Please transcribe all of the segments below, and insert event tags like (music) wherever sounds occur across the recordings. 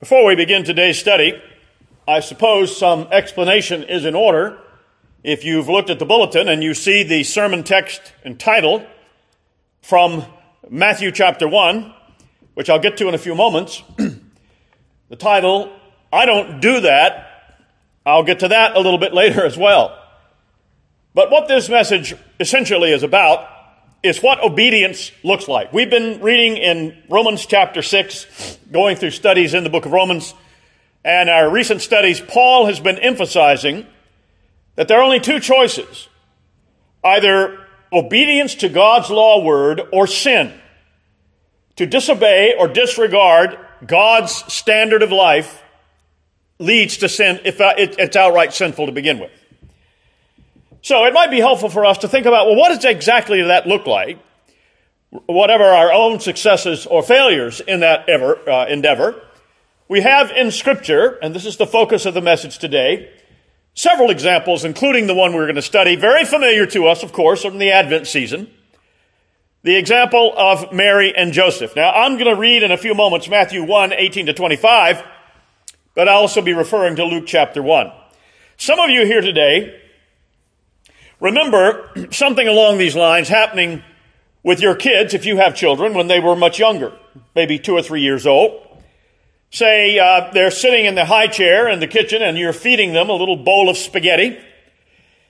Before we begin today's study, I suppose some explanation is in order. If you've looked at the bulletin and you see the sermon text and title from Matthew chapter 1, which I'll get to in a few moments, (clears throat) the title, I Don't Do That, I'll get to that a little bit later as well. But what this message essentially is about is what obedience looks like. We've been reading in Romans chapter 6, going through studies in the book of Romans, and our recent studies, Paul has been emphasizing that there are only two choices either obedience to God's law word or sin. To disobey or disregard God's standard of life leads to sin if uh, it's outright sinful to begin with. So it might be helpful for us to think about, well, what does exactly that look like? Whatever our own successes or failures in that ever, uh, endeavor, we have in Scripture, and this is the focus of the message today, several examples, including the one we're going to study, very familiar to us, of course, from the Advent season. The example of Mary and Joseph. Now, I'm going to read in a few moments Matthew 1, 18 to 25, but I'll also be referring to Luke chapter 1. Some of you here today Remember something along these lines happening with your kids if you have children when they were much younger, maybe two or three years old. Say uh, they're sitting in the high chair in the kitchen and you're feeding them a little bowl of spaghetti.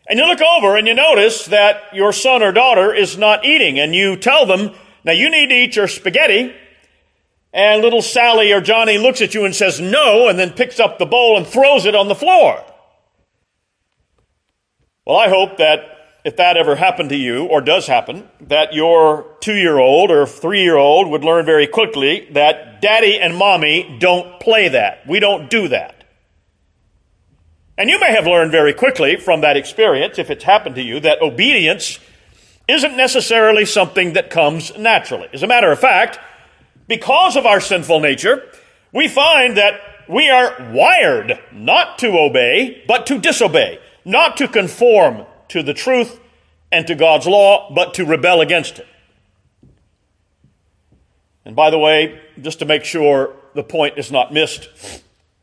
And you look over and you notice that your son or daughter is not eating and you tell them, now you need to eat your spaghetti. And little Sally or Johnny looks at you and says no and then picks up the bowl and throws it on the floor. Well, I hope that if that ever happened to you, or does happen, that your two year old or three year old would learn very quickly that daddy and mommy don't play that. We don't do that. And you may have learned very quickly from that experience, if it's happened to you, that obedience isn't necessarily something that comes naturally. As a matter of fact, because of our sinful nature, we find that we are wired not to obey, but to disobey not to conform to the truth and to God's law, but to rebel against it. And by the way, just to make sure the point is not missed,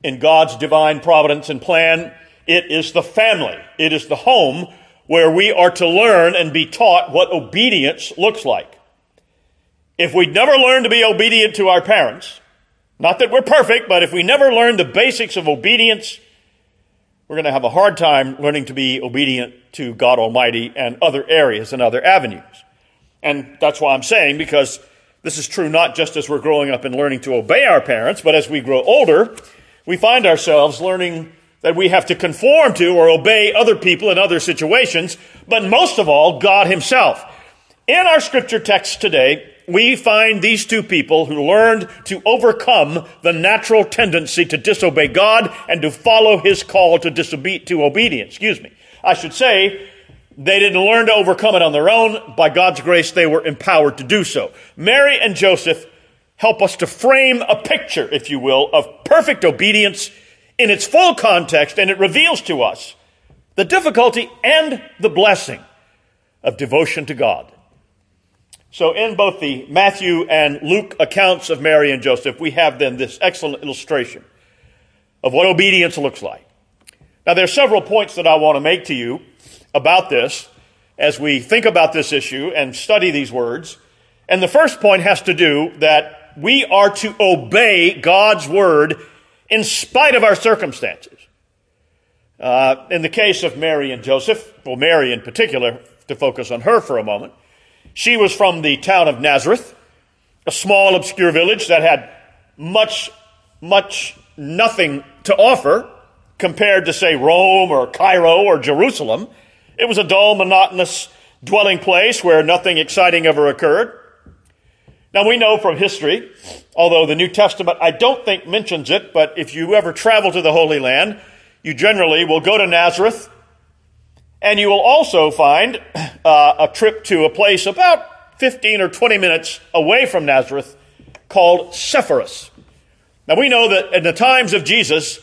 in God's divine providence and plan, it is the family, it is the home where we are to learn and be taught what obedience looks like. If we never learn to be obedient to our parents, not that we're perfect, but if we never learn the basics of obedience, we're going to have a hard time learning to be obedient to God Almighty and other areas and other avenues. And that's why I'm saying, because this is true not just as we're growing up and learning to obey our parents, but as we grow older, we find ourselves learning that we have to conform to or obey other people in other situations, but most of all, God Himself. In our scripture text today, we find these two people who learned to overcome the natural tendency to disobey God and to follow his call to disobe- to obedience. Excuse me. I should say, they didn't learn to overcome it on their own. By God's grace, they were empowered to do so. Mary and Joseph help us to frame a picture, if you will, of perfect obedience in its full context, and it reveals to us the difficulty and the blessing of devotion to God. So, in both the Matthew and Luke accounts of Mary and Joseph, we have then this excellent illustration of what obedience looks like. Now, there are several points that I want to make to you about this as we think about this issue and study these words. And the first point has to do that we are to obey God's word in spite of our circumstances. Uh, in the case of Mary and Joseph, well, Mary in particular, to focus on her for a moment, she was from the town of Nazareth, a small, obscure village that had much, much nothing to offer compared to, say, Rome or Cairo or Jerusalem. It was a dull, monotonous dwelling place where nothing exciting ever occurred. Now we know from history, although the New Testament I don't think mentions it, but if you ever travel to the Holy Land, you generally will go to Nazareth and you will also find uh, a trip to a place about 15 or 20 minutes away from Nazareth called Sepphoris. Now we know that in the times of Jesus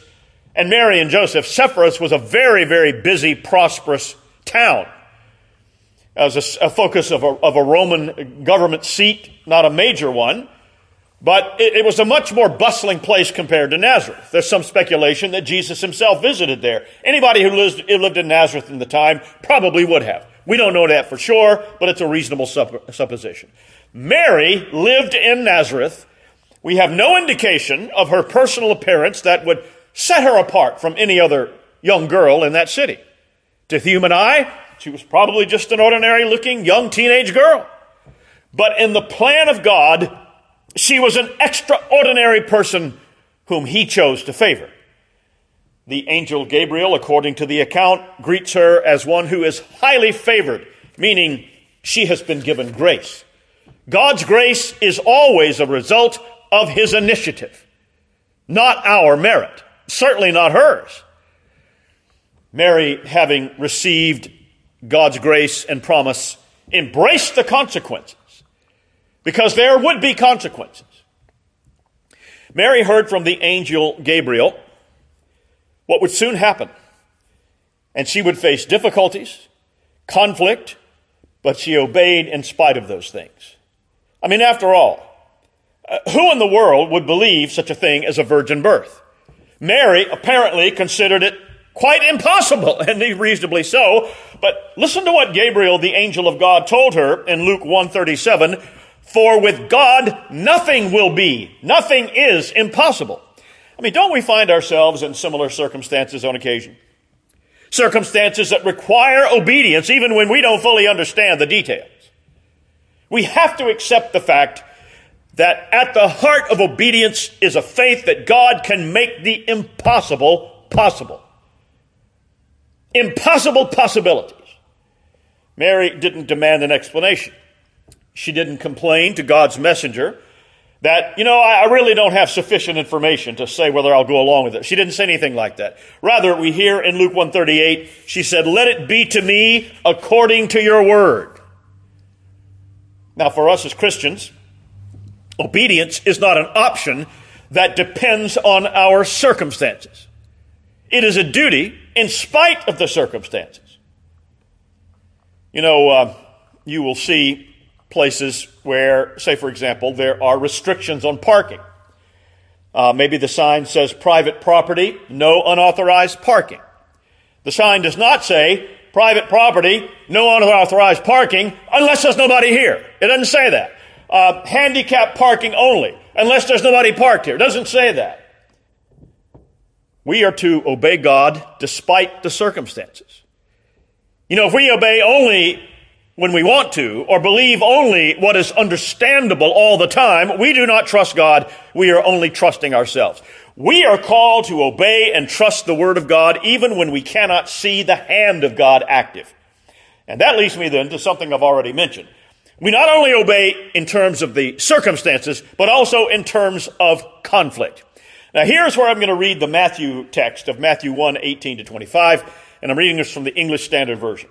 and Mary and Joseph, Sepphoris was a very, very busy, prosperous town. As a, a focus of a, of a Roman government seat, not a major one, But it, it, was a much more bustling place compared to Nazareth. There's some speculation that Jesus himself visited there. Anybody who lived, lived in Nazareth in the time probably would have. We don't know that for sure, but it's a reasonable supposition. Mary lived in Nazareth. We have no indication of her personal appearance that would set her apart from any other young girl in that city. To the human eye, she was probably just an ordinary looking young teenage girl. But in the plan of God, she was an extraordinary person whom he chose to favor. The angel Gabriel, according to the account, greets her as one who is highly favored, meaning she has been given grace. God's grace is always a result of his initiative, not our merit, certainly not hers. Mary, having received God's grace and promise, embraced the consequences because there would be consequences. Mary heard from the angel Gabriel what would soon happen, and she would face difficulties, conflict, but she obeyed in spite of those things. I mean, after all, uh, who in the world would believe such a thing as a virgin birth? Mary apparently considered it quite impossible, (laughs) and reasonably so. But listen to what Gabriel, the angel of God, told her in Luke 137 for with God, nothing will be. Nothing is impossible. I mean, don't we find ourselves in similar circumstances on occasion? Circumstances that require obedience even when we don't fully understand the details. We have to accept the fact that at the heart of obedience is a faith that God can make the impossible possible. Impossible possibilities. Mary didn't demand an explanation. She didn't complain to God's messenger that, you know, I really don't have sufficient information to say whether I'll go along with it. She didn't say anything like that. Rather, we hear in Luke 138, she said, let it be to me according to your word. Now, for us as Christians, obedience is not an option that depends on our circumstances. It is a duty in spite of the circumstances. You know, uh, you will see places where, say, for example, there are restrictions on parking. Uh, maybe the sign says private property, no unauthorized parking. The sign does not say private property, no unauthorized parking, unless there's nobody here. It doesn't say that. Uh, handicap parking only, unless there's nobody parked here. It doesn't say that. We are to obey God despite the circumstances. You know, if we obey only when we want to, or believe only what is understandable all the time, we do not trust God. We are only trusting ourselves. We are called to obey and trust the Word of God even when we cannot see the hand of God active. And that leads me then to something I've already mentioned. We not only obey in terms of the circumstances, but also in terms of conflict. Now here's where I'm going to read the Matthew text of Matthew 1, 18 to 25, and I'm reading this from the English Standard Version.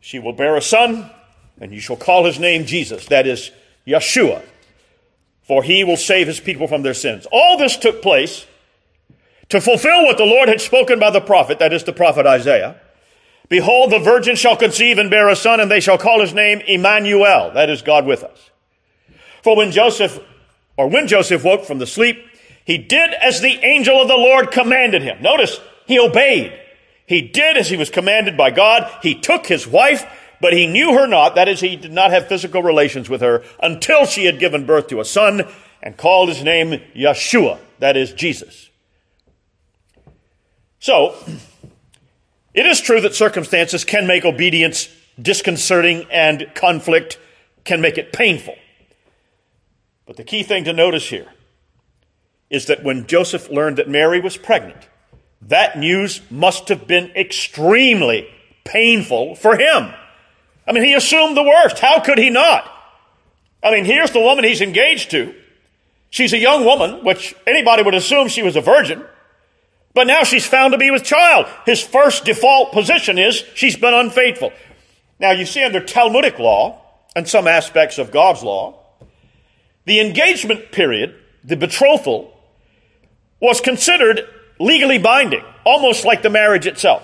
She will bear a son, and you shall call his name Jesus, that is, Yeshua, for he will save his people from their sins. All this took place to fulfill what the Lord had spoken by the prophet, that is, the prophet Isaiah. Behold, the virgin shall conceive and bear a son, and they shall call his name Emmanuel, that is, God with us. For when Joseph, or when Joseph woke from the sleep, he did as the angel of the Lord commanded him. Notice, he obeyed. He did as he was commanded by God. He took his wife, but he knew her not. That is, he did not have physical relations with her until she had given birth to a son and called his name Yeshua. That is Jesus. So, (clears throat) it is true that circumstances can make obedience disconcerting and conflict can make it painful. But the key thing to notice here is that when Joseph learned that Mary was pregnant, that news must have been extremely painful for him. I mean, he assumed the worst. How could he not? I mean, here's the woman he's engaged to. She's a young woman, which anybody would assume she was a virgin. But now she's found to be with child. His first default position is she's been unfaithful. Now you see under Talmudic law and some aspects of God's law, the engagement period, the betrothal, was considered legally binding, almost like the marriage itself.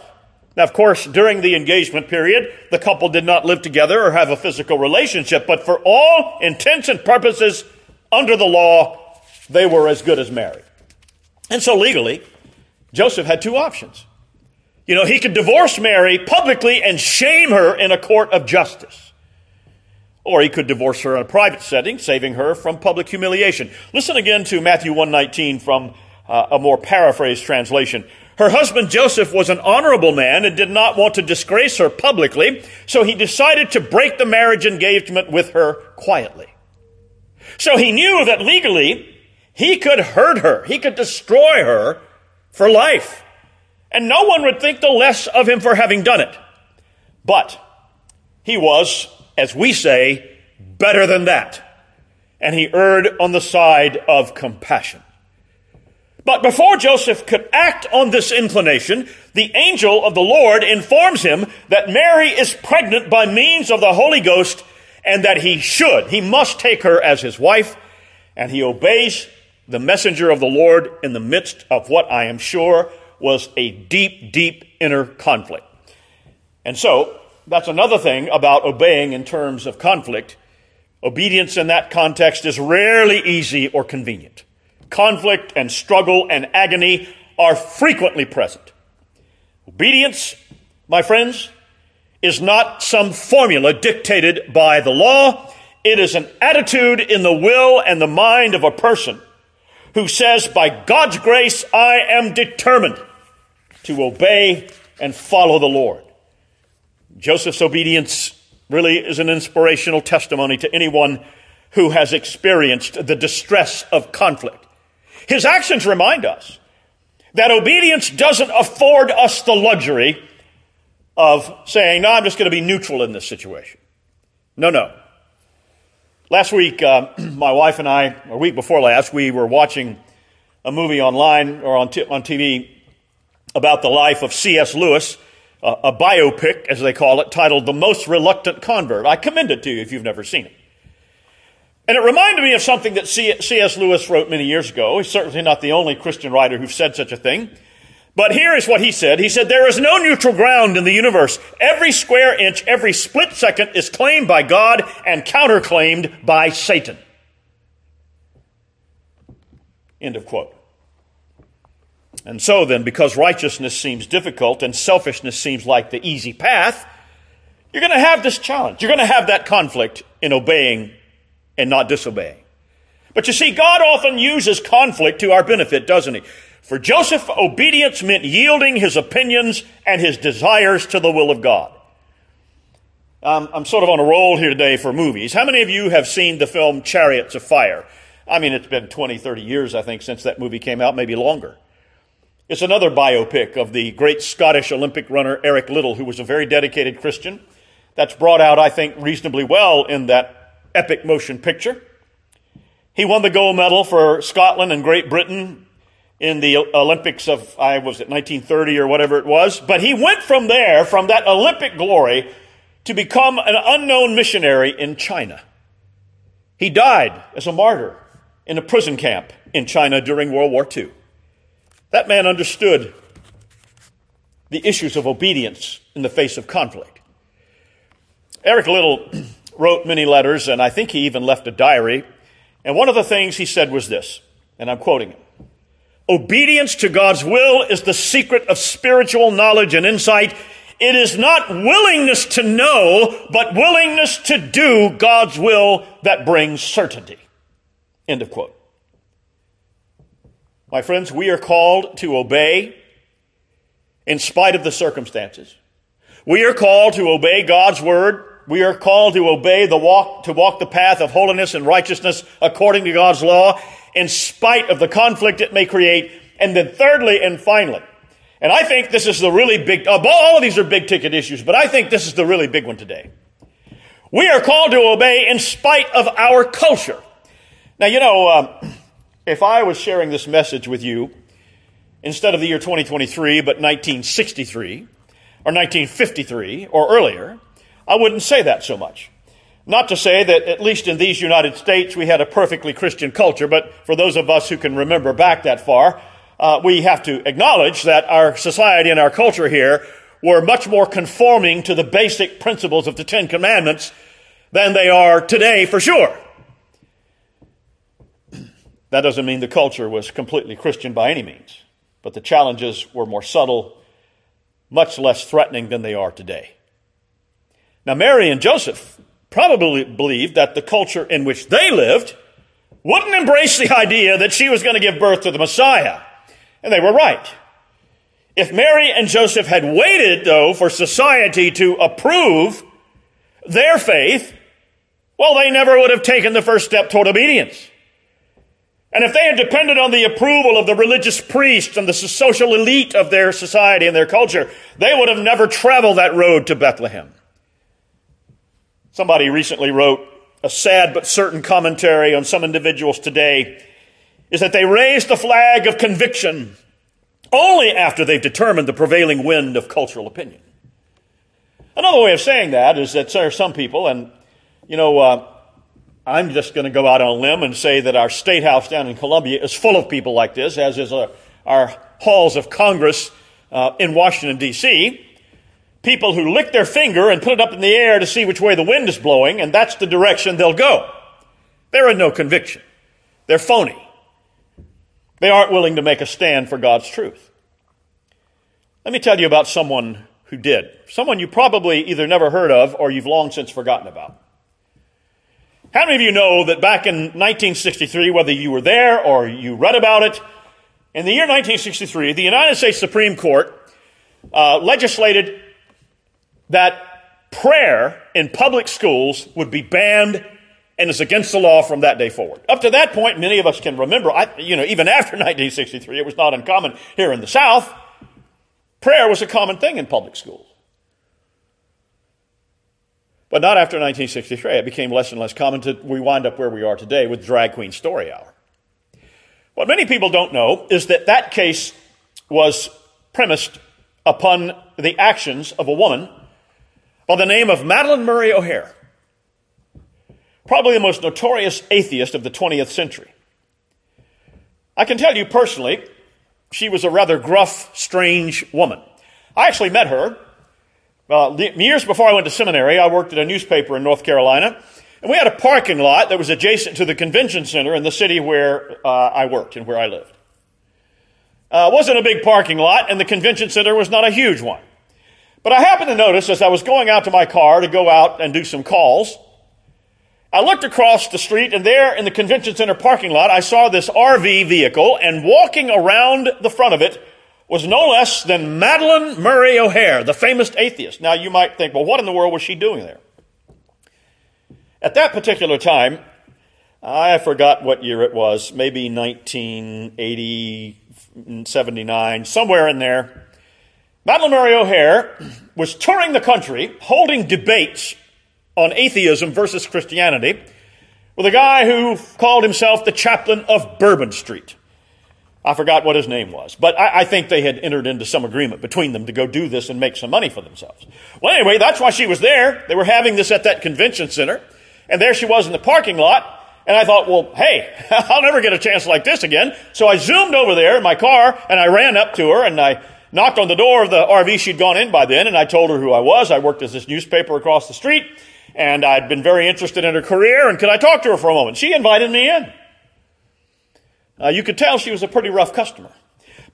Now, of course, during the engagement period, the couple did not live together or have a physical relationship, but for all intents and purposes, under the law, they were as good as married. And so legally, Joseph had two options. You know, he could divorce Mary publicly and shame her in a court of justice. Or he could divorce her in a private setting, saving her from public humiliation. Listen again to Matthew 119 from uh, a more paraphrased translation. Her husband Joseph was an honorable man and did not want to disgrace her publicly, so he decided to break the marriage engagement with her quietly. So he knew that legally he could hurt her, he could destroy her for life. And no one would think the less of him for having done it. But he was, as we say, better than that. And he erred on the side of compassion. But before Joseph could act on this inclination, the angel of the Lord informs him that Mary is pregnant by means of the Holy Ghost and that he should, he must take her as his wife, and he obeys the messenger of the Lord in the midst of what I am sure was a deep, deep inner conflict. And so, that's another thing about obeying in terms of conflict. Obedience in that context is rarely easy or convenient conflict and struggle and agony are frequently present. Obedience, my friends, is not some formula dictated by the law. It is an attitude in the will and the mind of a person who says, by God's grace, I am determined to obey and follow the Lord. Joseph's obedience really is an inspirational testimony to anyone who has experienced the distress of conflict. His actions remind us that obedience doesn't afford us the luxury of saying, no, I'm just going to be neutral in this situation. No, no. Last week, uh, (clears throat) my wife and I, a week before last, we were watching a movie online or on, t- on TV about the life of C.S. Lewis, uh, a biopic, as they call it, titled The Most Reluctant Convert. I commend it to you if you've never seen it. And it reminded me of something that C.S. Lewis wrote many years ago. He's certainly not the only Christian writer who said such a thing. But here is what he said. He said, There is no neutral ground in the universe. Every square inch, every split second is claimed by God and counterclaimed by Satan. End of quote. And so then, because righteousness seems difficult and selfishness seems like the easy path, you're going to have this challenge. You're going to have that conflict in obeying and not disobey. But you see, God often uses conflict to our benefit, doesn't he? For Joseph, obedience meant yielding his opinions and his desires to the will of God. Um, I'm sort of on a roll here today for movies. How many of you have seen the film Chariots of Fire? I mean, it's been 20, 30 years, I think, since that movie came out, maybe longer. It's another biopic of the great Scottish Olympic runner Eric Liddell, who was a very dedicated Christian. That's brought out, I think, reasonably well in that epic motion picture. He won the gold medal for Scotland and Great Britain in the Olympics of, I was it 1930 or whatever it was. But he went from there, from that Olympic glory, to become an unknown missionary in China. He died as a martyr in a prison camp in China during World War II. That man understood the issues of obedience in the face of conflict. Eric Liddell wrote many letters, and I think he even left a diary. And one of the things he said was this, and I'm quoting him Obedience to God's will is the secret of spiritual knowledge and insight. It is not willingness to know, but willingness to do God's will that brings certainty. End of quote. My friends, we are called to obey in spite of the circumstances. We are called to obey God's word we are called to obey the walk, to walk the path of holiness and righteousness according to God's law, in spite of the conflict it may create. And then thirdly and finally, and I think this is the really big, all of these are big ticket issues, but I think this is the really big one today. We are called to obey in spite of our culture. Now, you know, um, if I was sharing this message with you instead of the year 2023, but 1963 or 1953 or earlier, I wouldn't say that so much. Not to say that, at least in these United States, we had a perfectly Christian culture, but for those of us who can remember back that far, uh, we have to acknowledge that our society and our culture here were much more conforming to the basic principles of the Ten Commandments than they are today, for sure. (clears throat) That doesn't mean the culture was completely Christian by any means, but the challenges were more subtle, much less threatening than they are today. Now, Mary and Joseph probably believed that the culture in which they lived wouldn't embrace the idea that she was going to give birth to the Messiah. And they were right. If Mary and Joseph had waited, though, for society to approve their faith, well, they never would have taken the first step toward obedience. And if they had depended on the approval of the religious priests and the social elite of their society and their culture, they would have never traveled that road to Bethlehem. Somebody recently wrote a sad but certain commentary on some individuals today is that they raise the flag of conviction only after they've determined the prevailing wind of cultural opinion. Another way of saying that is that there are some people, and you know, uh, I'm just going to go out on a limb and say that our state house down in Columbia is full of people like this, as is uh, our halls of Congress uh, in Washington, D.C people who lick their finger and put it up in the air to see which way the wind is blowing, and that's the direction they'll go. They're in no conviction. They're phony. They aren't willing to make a stand for God's truth. Let me tell you about someone who did. Someone you probably either never heard of or you've long since forgotten about. How many of you know that back in 1963, whether you were there or you read about it, in the year 1963, the United States Supreme Court uh, legislated that prayer in public schools would be banned and is against the law from that day forward. Up to that point, many of us can remember, I, you know, even (laughs) after 1963, it was not uncommon here in the South. Prayer was a common thing in public schools. But not after 1963. It became less and less common to we wind up where we are today with Drag Queen Story Hour. What many people don't know is that that case was premised upon the actions of a woman by the name of Madalyn Murray O'Hair, probably the most notorious atheist of the 20th century. I can tell you personally, she was a rather gruff, strange woman. I actually met her. Uh, years before I went to seminary, I worked at a newspaper in North Carolina, and we had a parking lot that was adjacent to the convention center in the city where uh, I worked and where I lived. Uh, it wasn't a big parking lot, and the convention center was not a huge one. But I happened to notice as I was going out to my car to go out and do some calls, I looked across the street and there in the convention center parking lot, I saw this RV vehicle and walking around the front of it was no less than Madalyn Murray O'Hair, the famous atheist. Now you might think, well, what in the world was she doing there? At that particular time, I forgot what year it was, maybe 1980, 79, somewhere in there. Madalyn Murray O'Hair was touring the country holding debates on atheism versus Christianity with a guy who called himself the chaplain of Bourbon Street. I forgot what his name was, but I, I, think they had entered into some agreement between them to go do this and make some money for themselves. Well, anyway, that's why she was there. They were having this at that convention center, and there she was in the parking lot. And I thought, well, hey, (laughs) I'll never get a chance like this again. So I zoomed over there in my car and I ran up to her and I knocked on the door of the RV she'd gone in by then, and I told her who I was. I worked as this newspaper across the street, and I'd been very interested in her career, and could I talk to her for a moment? She invited me in. Uh, you could tell she was a pretty rough customer.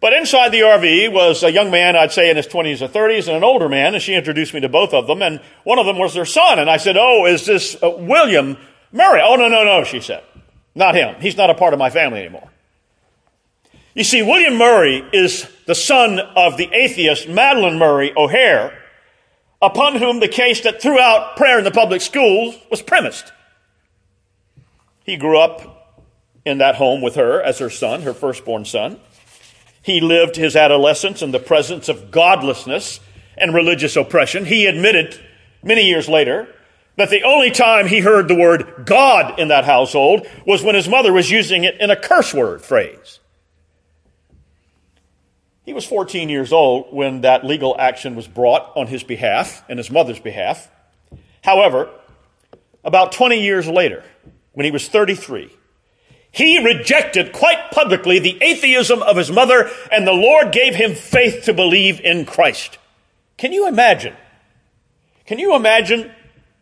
But inside the RV was a young man, I'd say in his 20s or 30s, and an older man, and she introduced me to both of them, and one of them was their son. And I said, Oh, is this uh, William Murray? Oh, no, no, no, she said. Not him. He's not a part of my family anymore. You see, William Murray is the son of the atheist Madalyn Murray O'Hair, upon whom the case that threw out prayer in the public schools was premised. He grew up in that home with her as her son, her firstborn son. He lived his adolescence in the presence of godlessness and religious oppression. He admitted many years later that the only time he heard the word God in that household was when his mother was using it in a curse word phrase. Was 14 years old when that legal action was brought on his behalf and his mother's behalf. However, about 20 years later, when he was 33, he rejected quite publicly the atheism of his mother, and the Lord gave him faith to believe in Christ. Can you imagine? Can you imagine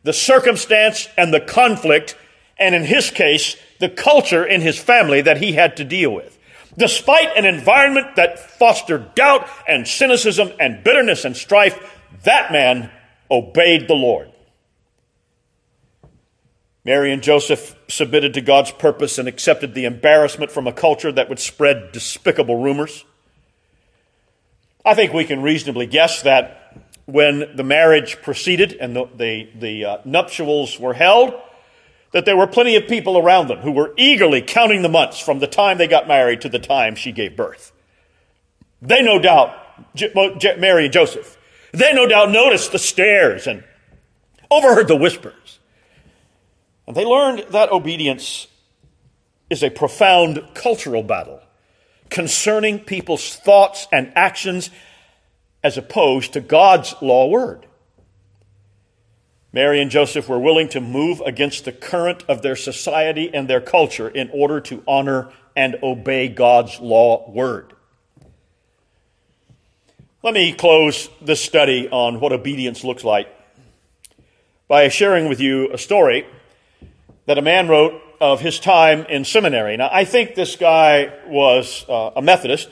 the circumstance and the conflict, and in his case, the culture in his family that he had to deal with? Despite an environment that fostered doubt and cynicism and bitterness and strife, that man obeyed the Lord. Mary and Joseph submitted to God's purpose and accepted the embarrassment from a culture that would spread despicable rumors. I think we can reasonably guess that when the marriage proceeded and the, the, the uh, nuptials were held, that there were plenty of people around them who were eagerly counting the months from the time they got married to the time she gave birth. They no doubt, Mary and Joseph, they no doubt noticed the stares and overheard the whispers. And they learned that obedience is a profound cultural battle concerning people's thoughts and actions as opposed to God's law word. Mary and Joseph were willing to move against the current of their society and their culture in order to honor and obey God's law word. Let me close this study on what obedience looks like by sharing with you a story that a man wrote of his time in seminary. Now, I think this guy was uh, a Methodist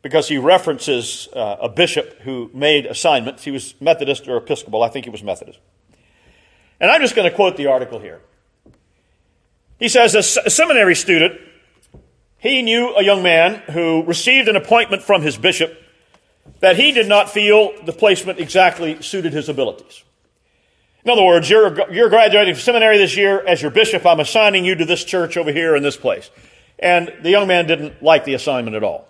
because he references uh, a bishop who made assignments. He was Methodist or Episcopal. I think he was Methodist. And I'm just going to quote the article here. He says, a seminary student, he knew a young man who received an appointment from his bishop that he did not feel the placement exactly suited his abilities. In other words, you're, you're graduating from seminary this year. As your bishop, I'm assigning you to this church over here in this place. And the young man didn't like the assignment at all.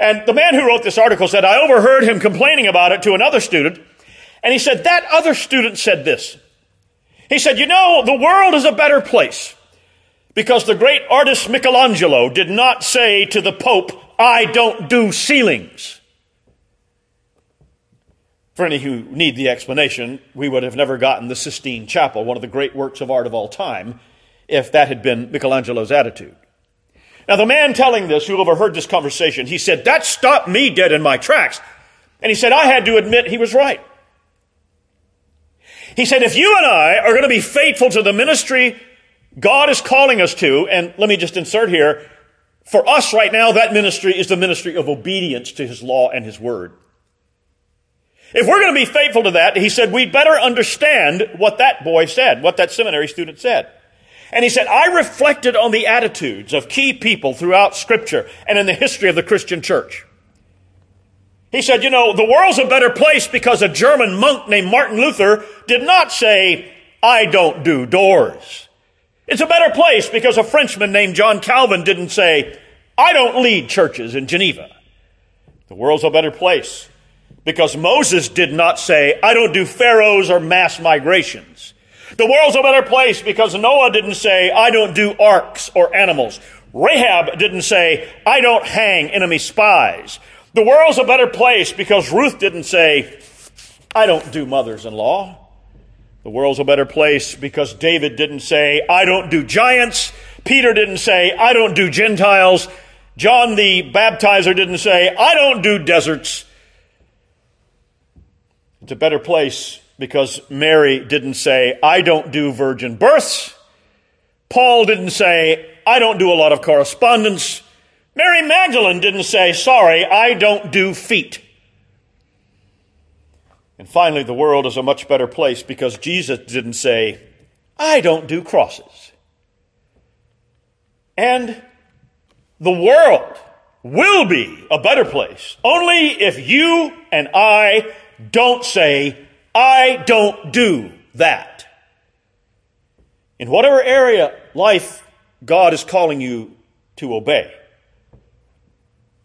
And the man who wrote this article said, I overheard him complaining about it to another student. And he said, that other student said this. He said, you know, the world is a better place because the great artist Michelangelo did not say to the Pope, I don't do ceilings. For any who need the explanation, we would have never gotten the Sistine Chapel, one of the great works of art of all time, if that had been Michelangelo's attitude. Now, the man telling this, who overheard this conversation, he said, That stopped me dead in my tracks. And he said, I had to admit he was right. He said, If you and I are going to be faithful to the ministry God is calling us to, and let me just insert here, for us right now, that ministry is the ministry of obedience to his law and his word. If we're going to be faithful to that, he said, we'd better understand what that boy said, what that seminary student said. And he said, I reflected on the attitudes of key people throughout Scripture and in the history of the Christian church. He said, You know, the world's a better place because a German monk named Martin Luther did not say, I don't do doors. It's a better place because a Frenchman named John Calvin didn't say, I don't lead churches in Geneva. The world's a better place because Moses did not say, I don't do pharaohs or mass migrations. The world's a better place because Noah didn't say, I don't do arks or animals. Rahab didn't say, I don't hang enemy spies. The world's a better place because Ruth didn't say, I don't do mothers in law. The world's a better place because David didn't say, I don't do giants. Peter didn't say, I don't do Gentiles. John the baptizer didn't say, I don't do deserts. It's a better place because Mary didn't say, I don't do virgin births. Paul didn't say, I don't do a lot of correspondence. Mary Magdalene didn't say, sorry, I don't do feet. And finally, the world is a much better place because Jesus didn't say, I don't do crosses. And the world will be a better place only if you and I don't say, I don't do that. In whatever area life God is calling you to obey,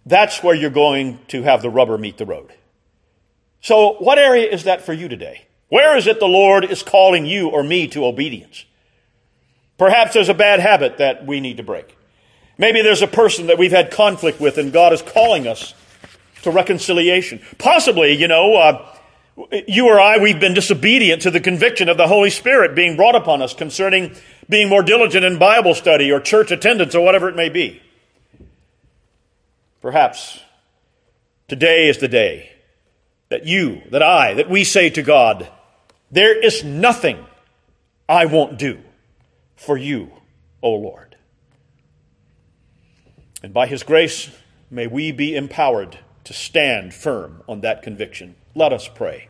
that's where you're going to have the rubber meet the road. So, what area is that for you today? Where is it the Lord is calling you or me to obedience? Perhaps there's a bad habit that we need to break. Maybe there's a person that we've had conflict with and God is calling us to reconciliation. Possibly, you know, uh, you or I, we've been disobedient to the conviction of the Holy Spirit being brought upon us concerning being more diligent in Bible study or church attendance or whatever it may be. Perhaps today is the day that you, that I, that we say to God, there is nothing I won't do for you, O Lord. And by His grace, may we be empowered to stand firm on that conviction. Let us pray.